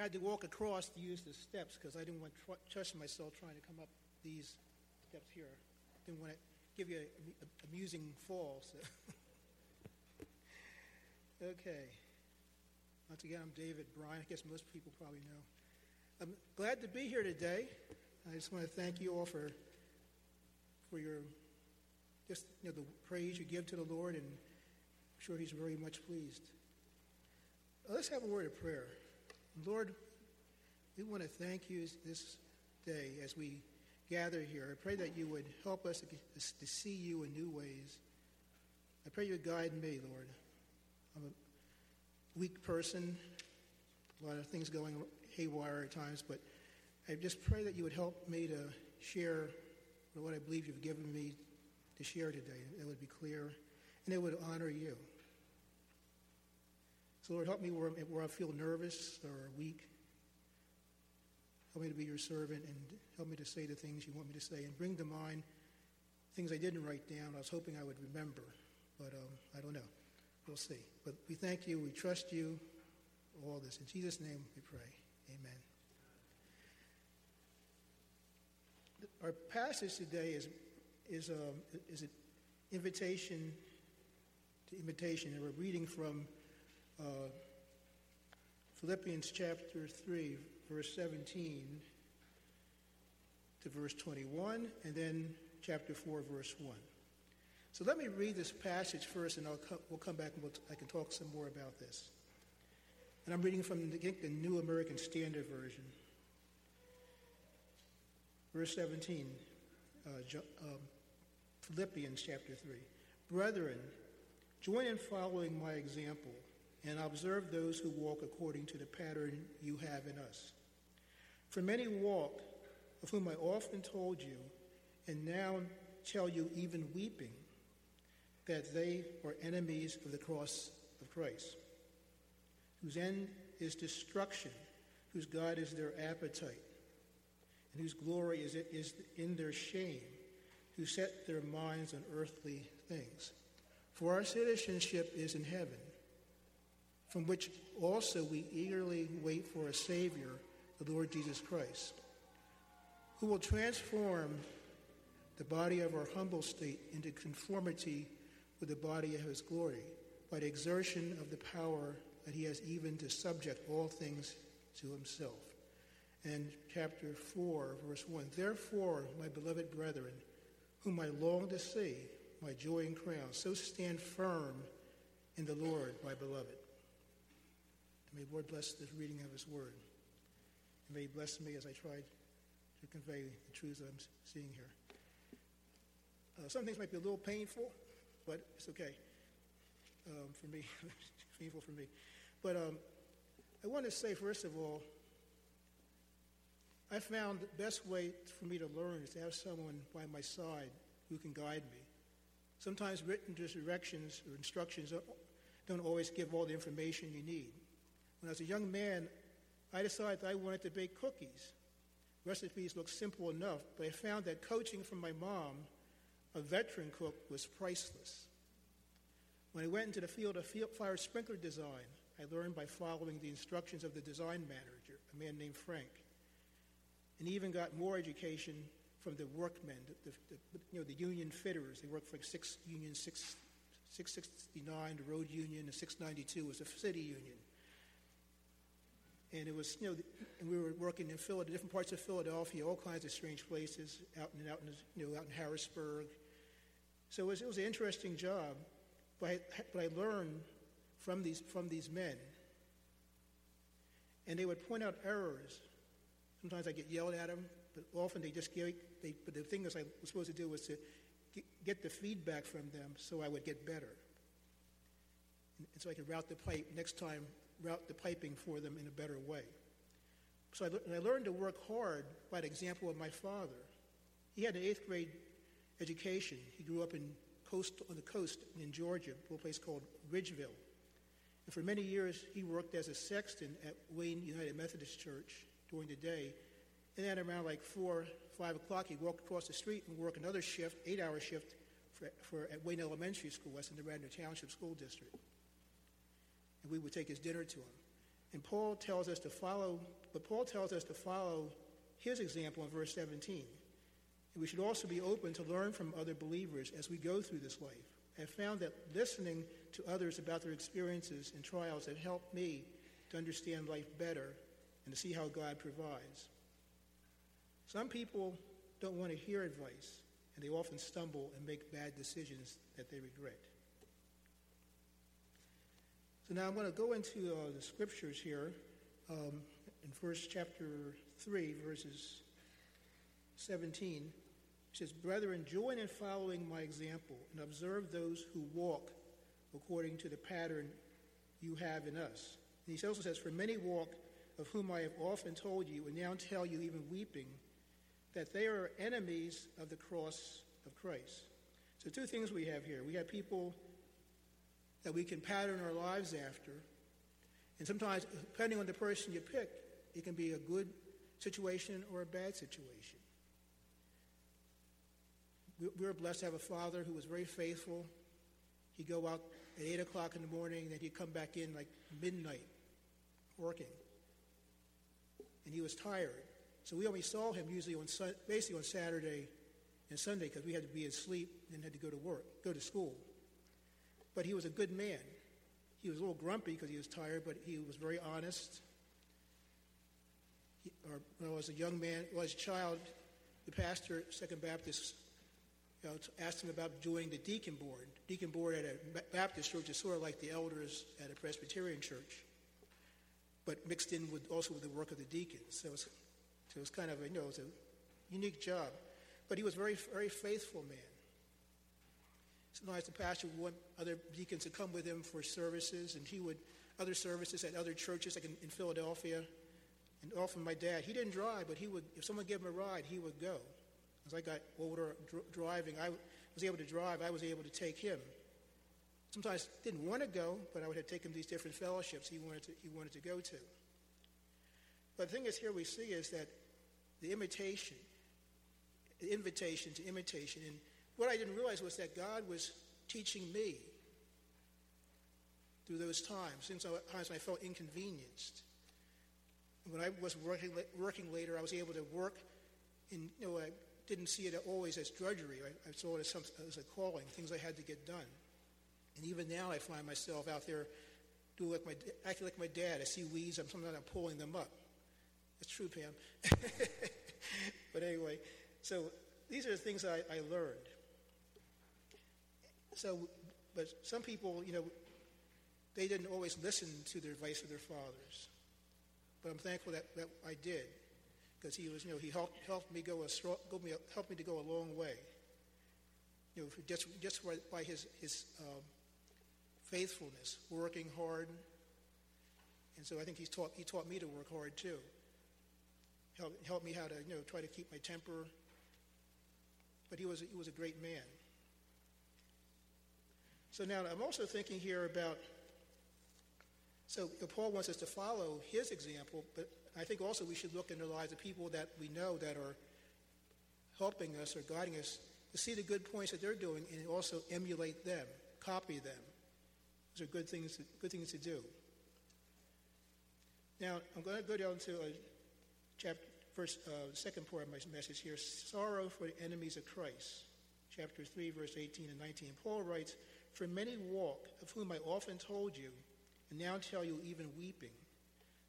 had to walk across to use the steps because I didn't want to trust myself trying to come up these steps here. Didn't want to give you an amusing fall. So. okay. Once again, I'm David Bryan. I guess most people probably know. I'm glad to be here today. I just want to thank you all for for your just you know the praise you give to the Lord, and I'm sure He's very much pleased. Let's have a word of prayer. Lord, we want to thank you this day as we gather here. I pray that you would help us to see you in new ways. I pray you would guide me, Lord. I'm a weak person, a lot of things going haywire at times, but I just pray that you would help me to share what I believe you've given me to share today. It would be clear and it would honor you. So, Lord, help me where, where I feel nervous or weak. Help me to be your servant and help me to say the things you want me to say and bring to mind things I didn't write down. I was hoping I would remember, but um, I don't know. We'll see. But we thank you. We trust you. All this. In Jesus' name we pray. Amen. Our passage today is, is, um, is an invitation to invitation, and we're reading from uh, Philippians chapter 3, verse 17 to verse 21, and then chapter 4, verse 1. So let me read this passage first, and I'll co- we'll come back and we'll t- I can talk some more about this. And I'm reading from the, the New American Standard Version. Verse 17, uh, um, Philippians chapter 3. Brethren, join in following my example and observe those who walk according to the pattern you have in us. For many walk, of whom I often told you, and now tell you even weeping, that they are enemies of the cross of Christ, whose end is destruction, whose God is their appetite, and whose glory is, is in their shame, who set their minds on earthly things. For our citizenship is in heaven from which also we eagerly wait for a Savior, the Lord Jesus Christ, who will transform the body of our humble state into conformity with the body of his glory by the exertion of the power that he has even to subject all things to himself. And chapter 4, verse 1 Therefore, my beloved brethren, whom I long to see, my joy and crown, so stand firm in the Lord, my beloved. May the Lord bless this reading of His Word. And may He bless me as I try to convey the truths that I'm seeing here. Uh, some things might be a little painful, but it's okay um, for me. painful for me. But um, I want to say, first of all, I found the best way for me to learn is to have someone by my side who can guide me. Sometimes written directions or instructions don't always give all the information you need. When I was a young man, I decided I wanted to bake cookies. Recipes looked simple enough, but I found that coaching from my mom, a veteran cook, was priceless. When I went into the field of fire sprinkler design, I learned by following the instructions of the design manager, a man named Frank, and even got more education from the workmen, the, the, you know, the union fitters. They worked for six unions, six, 669, the road union, and 692 was a city union. And it was, you know, and we were working in Philadelphia, different parts of Philadelphia, all kinds of strange places, out and out in, you know, out in Harrisburg. So it was, it was an interesting job, but I, but I learned from these, from these men. And they would point out errors. Sometimes I get yelled at them, but often they just gave, they, but the thing that I was supposed to do was to get the feedback from them so I would get better. And so I could route the pipe next time route the piping for them in a better way. So I, I learned to work hard by the example of my father. He had an eighth grade education. He grew up in coast, on the coast in Georgia, a place called Ridgeville. And for many years, he worked as a sexton at Wayne United Methodist Church during the day. And then around like 4, 5 o'clock, he'd walk across the street and work another shift, eight-hour shift, for, for, at Wayne Elementary School, West in the Radnor Township School District and we would take his dinner to him. And Paul tells us to follow, but Paul tells us to follow his example in verse 17. And we should also be open to learn from other believers as we go through this life. I have found that listening to others about their experiences and trials have helped me to understand life better and to see how God provides. Some people don't want to hear advice, and they often stumble and make bad decisions that they regret. So now I'm going to go into uh, the scriptures here um, in first chapter 3, verses 17. It says, Brethren, join in following my example and observe those who walk according to the pattern you have in us. And he also says, For many walk, of whom I have often told you, and now tell you, even weeping, that they are enemies of the cross of Christ. So, two things we have here. We have people that we can pattern our lives after. And sometimes, depending on the person you pick, it can be a good situation or a bad situation. We were blessed to have a father who was very faithful. He'd go out at 8 o'clock in the morning, then he'd come back in like midnight working. And he was tired. So we only saw him usually on basically on Saturday and Sunday because we had to be asleep and had to go to work, go to school. But he was a good man. He was a little grumpy because he was tired, but he was very honest. He, or, when I was a young man, well, as a child, the pastor, Second Baptist, you know, asked him about joining the deacon board. Deacon board at a Baptist church is sort of like the elders at a Presbyterian church, but mixed in with also with the work of the deacons. So it was, so it was kind of a, you know, it was a unique job. But he was very, very faithful man. Sometimes the pastor would want other deacons to come with him for services, and he would, other services at other churches, like in, in Philadelphia. And often my dad, he didn't drive, but he would, if someone gave him a ride, he would go. As I got older dr- driving, I was able to drive, I was able to take him. Sometimes didn't want to go, but I would have taken these different fellowships he wanted to, he wanted to go to. But the thing is, here we see is that the imitation, the invitation to imitation, and what I didn't realize was that God was teaching me through those times, since times I felt inconvenienced. When I was working, working later, I was able to work in, you know, I didn't see it always as drudgery. I, I saw it as, some, as a calling, things I had to get done. And even now I find myself out there doing like my, acting like my dad. I see weeds, I'm sometimes I'm pulling them up. That's true, Pam. but anyway, so these are the things I, I learned. So, but some people, you know, they didn't always listen to the advice of their fathers. But I'm thankful that, that I did, because he was, you know, he helped, helped me go a me, helped me to go a long way. You know, just just by his his um, faithfulness, working hard, and so I think he's taught he taught me to work hard too. Help help me how to you know try to keep my temper. But he was he was a great man. So now I'm also thinking here about, so Paul wants us to follow his example, but I think also we should look in the lives of people that we know that are helping us or guiding us to see the good points that they're doing and also emulate them, copy them. Those are good things to, good things to do. Now, I'm going to go down to a chapter, first, uh, second part of my message here sorrow for the enemies of Christ, chapter 3, verse 18 and 19. Paul writes, for many walk, of whom I often told you, and now tell you even weeping,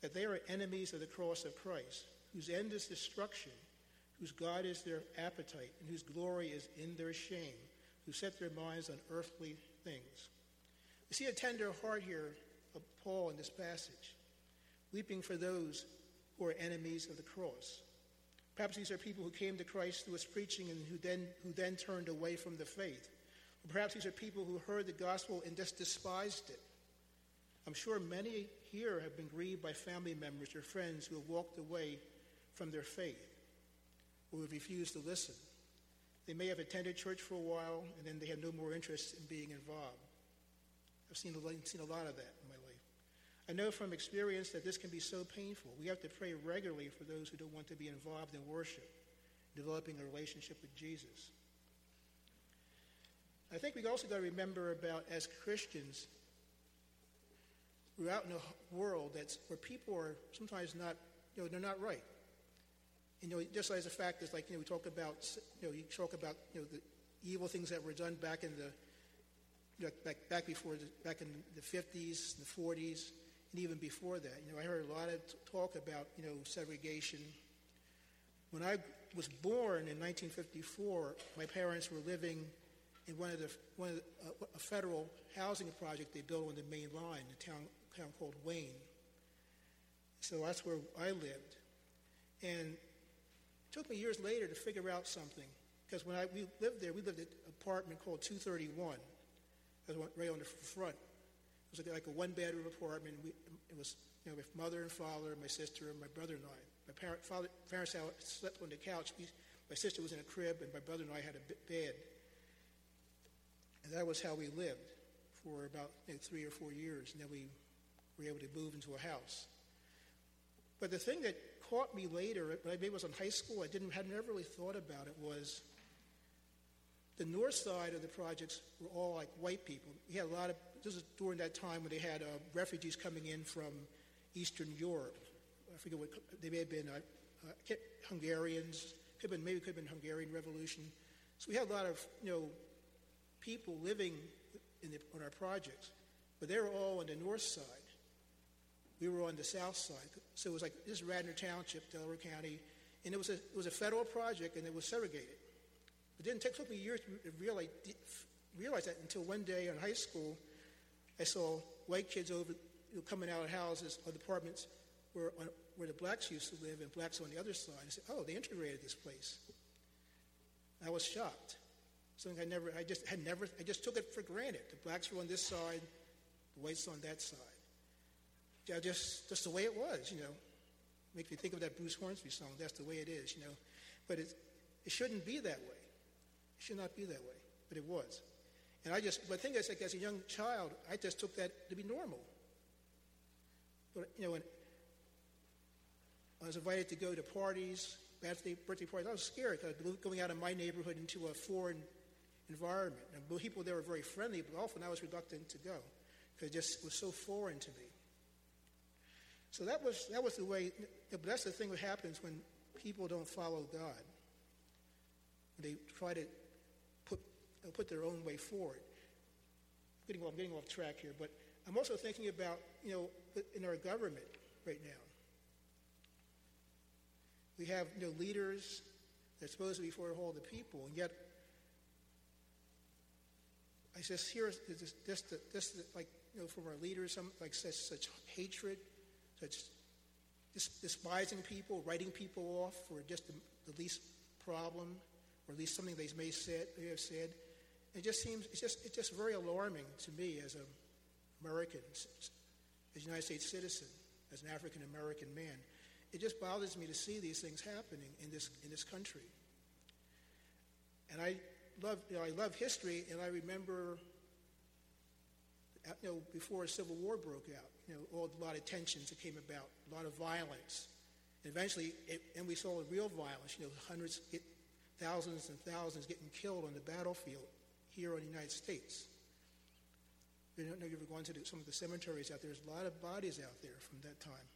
that they are enemies of the cross of Christ, whose end is destruction, whose God is their appetite, and whose glory is in their shame, who set their minds on earthly things. We see a tender heart here of Paul in this passage, weeping for those who are enemies of the cross. Perhaps these are people who came to Christ through his preaching and who then, who then turned away from the faith. Perhaps these are people who heard the gospel and just despised it. I'm sure many here have been grieved by family members or friends who have walked away from their faith or have refused to listen. They may have attended church for a while and then they have no more interest in being involved. I've seen a, lot, seen a lot of that in my life. I know from experience that this can be so painful. We have to pray regularly for those who don't want to be involved in worship, developing a relationship with Jesus. I think we've also got to remember about, as Christians, we're out in a world that's where people are sometimes not, you know, they're not right. You know, just as a fact is like, you know, we talk about, you know, you talk about, you know, the evil things that were done back in the, you know, back, back before, the, back in the 50s, the 40s, and even before that. You know, I heard a lot of talk about, you know, segregation. When I was born in 1954, my parents were living in one of the, one of the, uh, a federal housing project they built on the main line, the town, town called Wayne. So that's where I lived. And it took me years later to figure out something. Because when I, we lived there, we lived at an apartment called 231. That was right on the front. It was like a one-bedroom apartment. We, it was you know, with mother and father, my sister, and my brother and I. My parent, father, parents slept on the couch. We, my sister was in a crib, and my brother and I had a bed. And that was how we lived for about three or four years. And then we were able to move into a house. But the thing that caught me later, when I was in high school, I didn't had never really thought about it, was the north side of the projects were all like white people. We had a lot of, this is during that time when they had uh, refugees coming in from Eastern Europe. I forget what, they may have been uh, uh, Hungarians, could have been, maybe could have been Hungarian Revolution. So we had a lot of, you know, people living the, on our projects, but they were all on the north side. We were on the south side. So it was like this Radnor Township, Delaware County, and it was a, it was a federal project and it was segregated. It didn't take, took me years to realize, realize that until one day in high school, I saw white kids over you know, coming out of houses or apartments where, on, where the blacks used to live and blacks on the other side. I said, oh, they integrated this place. I was shocked. Something I never, I just had never, I just took it for granted. The blacks were on this side, the whites on that side. Yeah, just, just the way it was, you know. Make me think of that Bruce Hornsby song, That's the Way It Is, you know. But it, it shouldn't be that way. It should not be that way, but it was. And I just, but the thing is, like as a young child, I just took that to be normal. But, you know, when I was invited to go to parties, birthday, birthday parties, I was scared going out of my neighborhood into a foreign environment. And people there were very friendly, but often I was reluctant to go because it just was so foreign to me. So that was, that was the way, that's the thing that happens when people don't follow God. They try to put, put their own way forward. I'm getting, well, I'm getting off track here, but I'm also thinking about, you know, in our government right now. We have you know, leaders that are supposed to be for all the people, and yet I just hear this, this, this, like, you know, from our leaders, some like such, such hatred, such despising people, writing people off for just the, the least problem, or at least something they may, said, may have said. It just seems it's just it's just very alarming to me as an American, as a United States citizen, as an African American man. It just bothers me to see these things happening in this in this country. And I love you know I love history, and I remember you know before a civil war broke out, you know all a lot of tensions that came about, a lot of violence. And eventually, it, and we saw real violence. You know, hundreds, thousands and thousands getting killed on the battlefield here in the United States. You don't know if you've gone to the, some of the cemeteries out there. There's a lot of bodies out there from that time.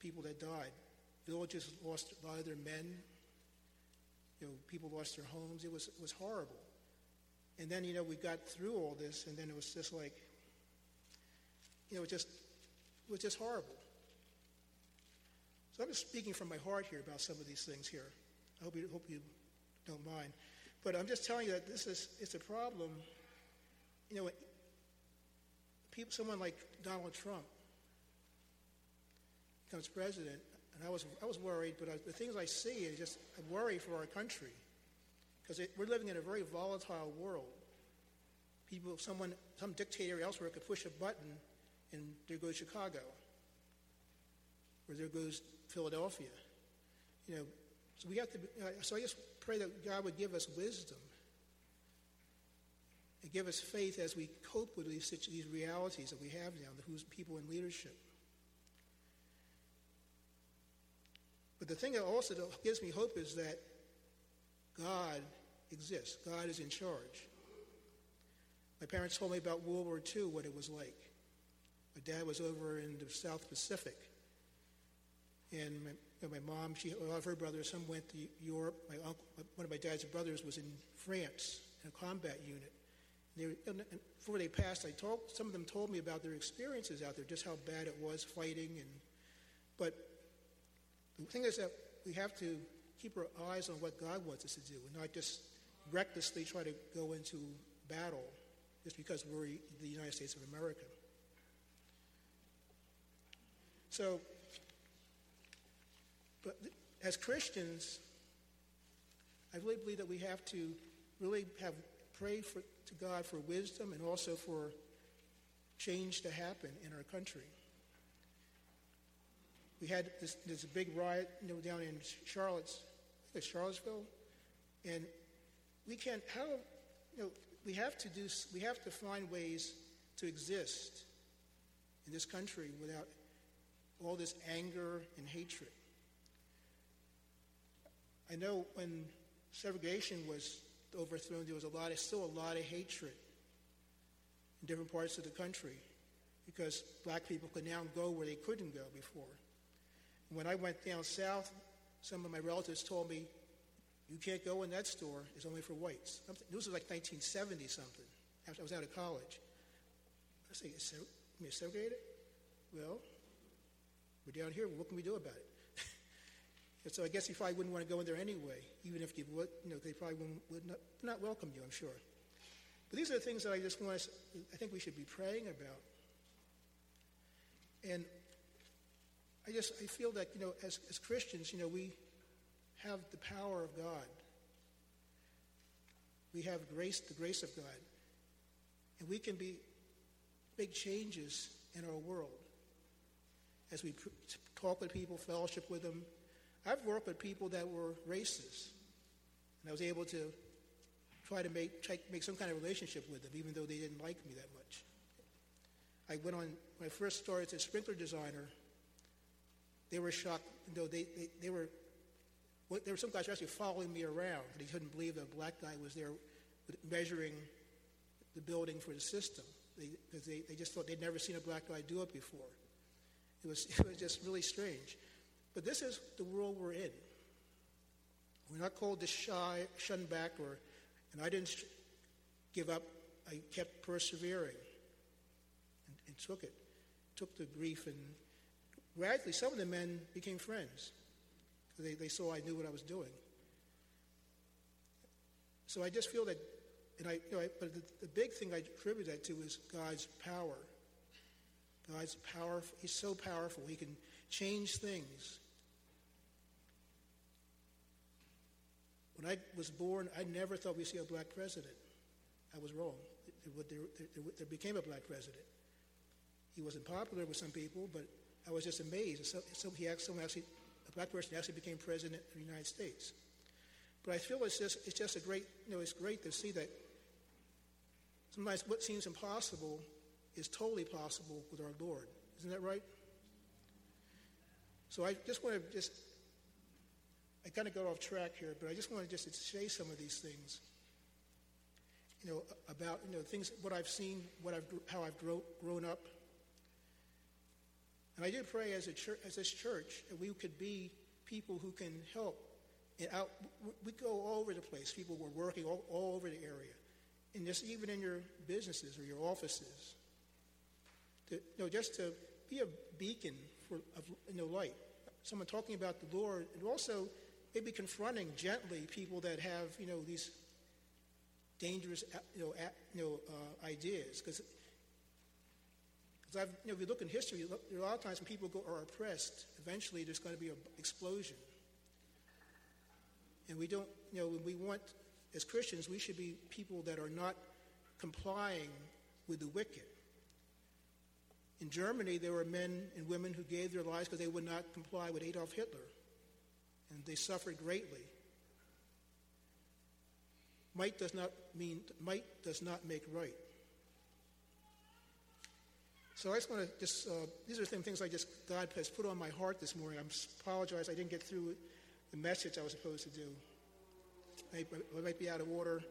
People that died. Villages lost a lot of their men. You know, people lost their homes. It was, it was horrible. And then, you know, we got through all this, and then it was just like, you know, it just, it was just horrible. So I'm just speaking from my heart here about some of these things here. I hope you, hope you don't mind. But I'm just telling you that this is it's a problem. You know, people, someone like Donald Trump becomes president, and I was I was worried. But I, the things I see is just a worry for our country because we're living in a very volatile world. People, someone, some dictator elsewhere could push a button, and there goes Chicago, or there goes Philadelphia. You know, so we have to. Uh, so I just pray that God would give us wisdom and give us faith as we cope with these, these realities that we have now, who's people in leadership. But the thing that also gives me hope is that God exists. God is in charge. My parents told me about World War II, what it was like. My dad was over in the South Pacific. And my, know, my mom, she, a lot of her brothers, some went to Europe. My uncle, one of my dad's brothers was in France in a combat unit. They, and before they passed, I told, some of them told me about their experiences out there, just how bad it was fighting. And, but the thing is that we have to keep our eyes on what God wants us to do and not just recklessly try to go into battle just because we're the United States of America. So, but as Christians, I really believe that we have to really have pray for, to God for wisdom and also for change to happen in our country. We had this, this big riot you know, down in Charlotte's, Charlottesville, and we can't. How you know we have to do. We have to find ways to exist in this country without all this anger and hatred. I know when segregation was overthrown, there was a lot still a lot of hatred in different parts of the country because black people could now go where they couldn't go before. When I went down south, some of my relatives told me, you can't go in that store, it's only for whites. This was like 1970 something, after I was out of college. I say, is it segregated? Well, we're down here, what can we do about it? and so I guess you probably wouldn't want to go in there anyway, even if you would, you know, they probably would not, not welcome you, I'm sure. But these are the things that I just want I think we should be praying about. And I just I feel that you know as, as Christians you know we have the power of God. We have grace, the grace of God, and we can be big changes in our world as we talk with people, fellowship with them. I've worked with people that were racist, and I was able to try to make try, make some kind of relationship with them, even though they didn't like me that much. I went on when I first started as a sprinkler designer. They were shocked, though they, they, they were, there were some guys actually following me around. They couldn't believe that a black guy was there measuring the building for the system. Because they, they, they just thought they'd never seen a black guy do it before. It was, it was just really strange. But this is the world we're in. We're not called to shy, shun back, or, and I didn't give up. I kept persevering and, and took it, took the grief and Gradually, some of the men became friends. They, they saw I knew what I was doing. So I just feel that, and I, you know, I, but the, the big thing I attribute that to is God's power. God's power, He's so powerful. He can change things. When I was born, I never thought we'd see a black president. I was wrong. There, there, there, there became a black president. He wasn't popular with some people, but I was just amazed. So, so he actually, someone actually, a black person actually became president of the United States. But I feel it's just, it's just a great, you know, it's great to see that sometimes what seems impossible is totally possible with our Lord. Isn't that right? So I just want to just, I kind of got off track here, but I just want to just say some of these things. You know, about, you know, things, what I've seen, what I've, how I've grow, grown up, and I do pray as, a church, as this church that we could be people who can help. And out, we go all over the place. People were working all, all over the area. And just even in your businesses or your offices. To, you know, just to be a beacon for of you know, light. Someone talking about the Lord. And also maybe confronting gently people that have, you know, these dangerous, you know, you know uh, ideas. Because because you know, if you look in history, are a lot of times when people go, are oppressed, eventually there's going to be an explosion. And we don't, you know, when we want, as Christians, we should be people that are not complying with the wicked. In Germany, there were men and women who gave their lives because they would not comply with Adolf Hitler, and they suffered greatly. Might does not mean might does not make right. So I just want to just, uh, these are some things I just, God has put on my heart this morning. I apologize I didn't get through the message I was supposed to do. I, I might be out of order.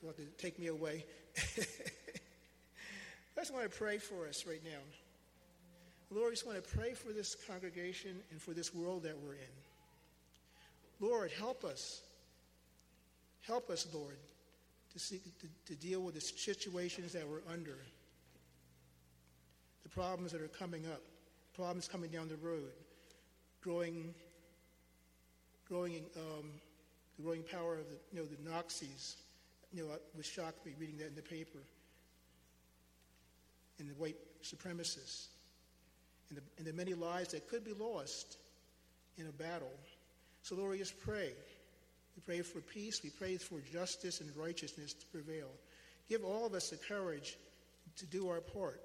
You'll have to take me away. I just want to pray for us right now. Lord, I just want to pray for this congregation and for this world that we're in. Lord, help us. Help us, Lord, to, seek, to, to deal with the situations that we're under, the problems that are coming up, problems coming down the road, growing, growing, um, the growing power of the, you know, the Nazis. You know, it was shocked me reading that in the paper. And the white supremacists. And the, and the many lives that could be lost in a battle. So, Lord, we just pray. We pray for peace. We pray for justice and righteousness to prevail. Give all of us the courage to do our part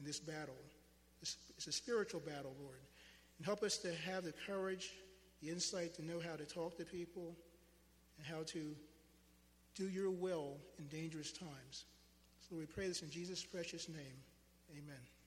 in this battle. It's a spiritual battle, Lord. And help us to have the courage, the insight to know how to talk to people and how to do your will in dangerous times. So we pray this in Jesus' precious name. Amen.